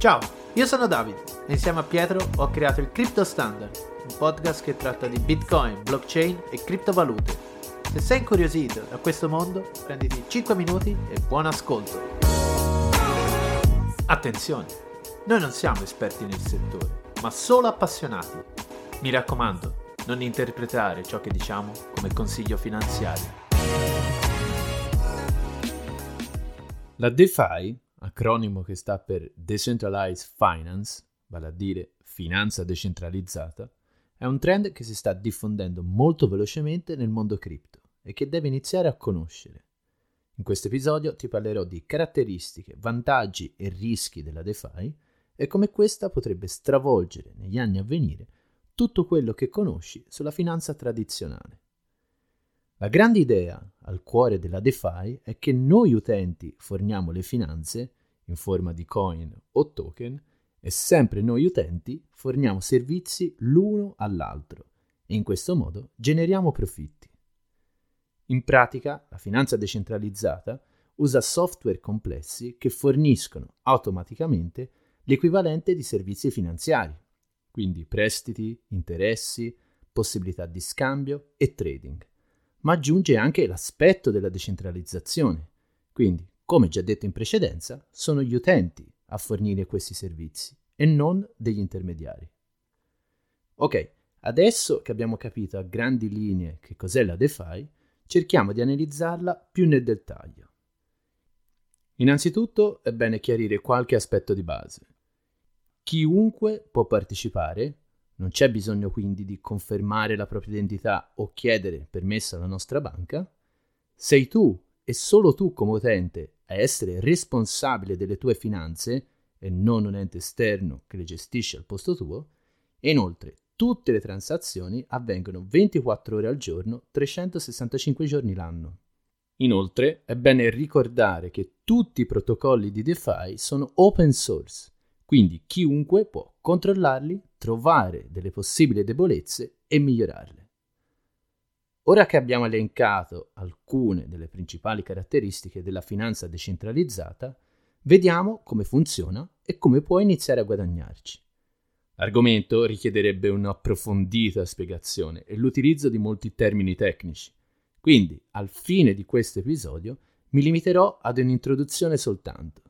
Ciao, io sono Davide e insieme a Pietro ho creato il Crypto Standard, un podcast che tratta di Bitcoin, blockchain e criptovalute. Se sei incuriosito da questo mondo, prenditi 5 minuti e buon ascolto. Attenzione, noi non siamo esperti nel settore, ma solo appassionati. Mi raccomando, non interpretare ciò che diciamo come consiglio finanziario. La DeFi acronimo che sta per Decentralized Finance, vale a dire finanza decentralizzata, è un trend che si sta diffondendo molto velocemente nel mondo cripto e che devi iniziare a conoscere. In questo episodio ti parlerò di caratteristiche, vantaggi e rischi della DeFi e come questa potrebbe stravolgere negli anni a venire tutto quello che conosci sulla finanza tradizionale. La grande idea al cuore della DeFi è che noi utenti forniamo le finanze in forma di coin o token e sempre noi utenti forniamo servizi l'uno all'altro e in questo modo generiamo profitti. In pratica, la finanza decentralizzata usa software complessi che forniscono automaticamente l'equivalente di servizi finanziari, quindi prestiti, interessi, possibilità di scambio e trading ma aggiunge anche l'aspetto della decentralizzazione. Quindi, come già detto in precedenza, sono gli utenti a fornire questi servizi e non degli intermediari. Ok, adesso che abbiamo capito a grandi linee che cos'è la DeFi, cerchiamo di analizzarla più nel dettaglio. Innanzitutto è bene chiarire qualche aspetto di base. Chiunque può partecipare non c'è bisogno quindi di confermare la propria identità o chiedere permesso alla nostra banca. Sei tu e solo tu come utente a essere responsabile delle tue finanze e non un ente esterno che le gestisce al posto tuo. E inoltre tutte le transazioni avvengono 24 ore al giorno, 365 giorni l'anno. Inoltre è bene ricordare che tutti i protocolli di DeFi sono open source, quindi chiunque può controllarli, trovare delle possibili debolezze e migliorarle. Ora che abbiamo elencato alcune delle principali caratteristiche della finanza decentralizzata, vediamo come funziona e come può iniziare a guadagnarci. L'argomento richiederebbe un'approfondita spiegazione e l'utilizzo di molti termini tecnici, quindi al fine di questo episodio mi limiterò ad un'introduzione soltanto.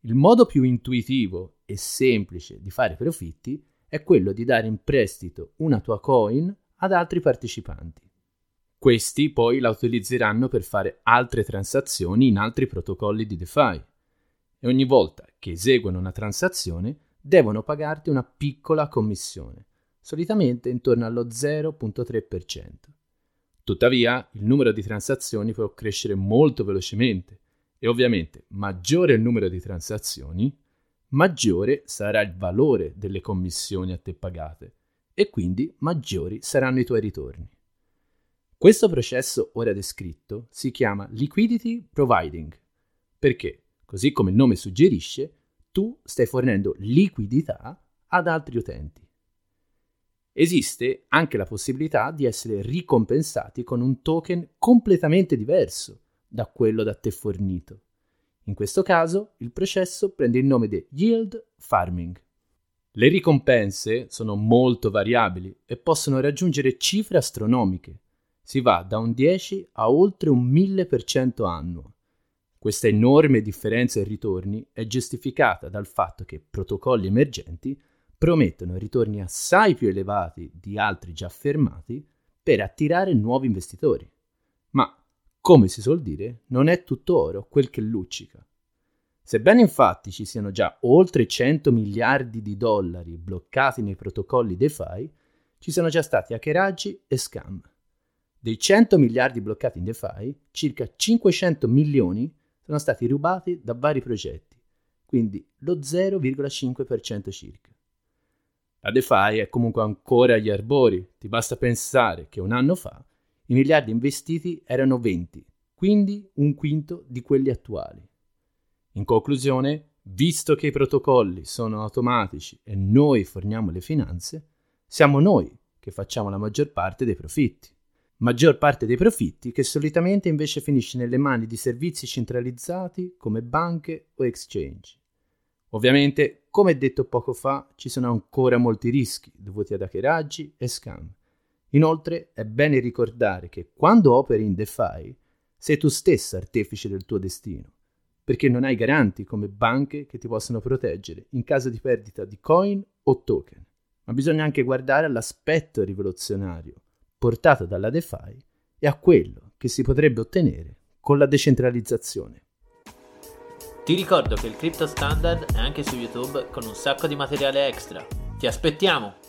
Il modo più intuitivo e semplice di fare profitti è quello di dare in prestito una tua coin ad altri partecipanti. Questi poi la utilizzeranno per fare altre transazioni in altri protocolli di DeFi e ogni volta che eseguono una transazione devono pagarti una piccola commissione, solitamente intorno allo 0.3%. Tuttavia, il numero di transazioni può crescere molto velocemente e ovviamente maggiore il numero di transazioni, maggiore sarà il valore delle commissioni a te pagate e quindi maggiori saranno i tuoi ritorni. Questo processo ora descritto si chiama liquidity providing perché, così come il nome suggerisce, tu stai fornendo liquidità ad altri utenti. Esiste anche la possibilità di essere ricompensati con un token completamente diverso da quello da te fornito. In questo caso il processo prende il nome di yield farming. Le ricompense sono molto variabili e possono raggiungere cifre astronomiche. Si va da un 10 a oltre un 1000% annuo. Questa enorme differenza in ritorni è giustificata dal fatto che protocolli emergenti promettono ritorni assai più elevati di altri già affermati per attirare nuovi investitori. Ma come si suol dire, non è tutto oro quel che luccica. Sebbene infatti ci siano già oltre 100 miliardi di dollari bloccati nei protocolli DeFi, ci sono già stati hackeraggi e scam. Dei 100 miliardi bloccati in DeFi, circa 500 milioni sono stati rubati da vari progetti, quindi lo 0,5% circa. La DeFi è comunque ancora agli arbori, ti basta pensare che un anno fa i miliardi investiti erano 20, quindi un quinto di quelli attuali. In conclusione, visto che i protocolli sono automatici e noi forniamo le finanze, siamo noi che facciamo la maggior parte dei profitti. Maggior parte dei profitti che solitamente invece finisce nelle mani di servizi centralizzati come banche o exchange. Ovviamente, come detto poco fa, ci sono ancora molti rischi dovuti ad hackeraggi e scam. Inoltre è bene ricordare che quando operi in DeFi sei tu stesso artefice del tuo destino, perché non hai garanti come banche che ti possono proteggere in caso di perdita di coin o token. Ma bisogna anche guardare all'aspetto rivoluzionario portato dalla DeFi e a quello che si potrebbe ottenere con la decentralizzazione. Ti ricordo che il Crypto Standard è anche su YouTube con un sacco di materiale extra. Ti aspettiamo!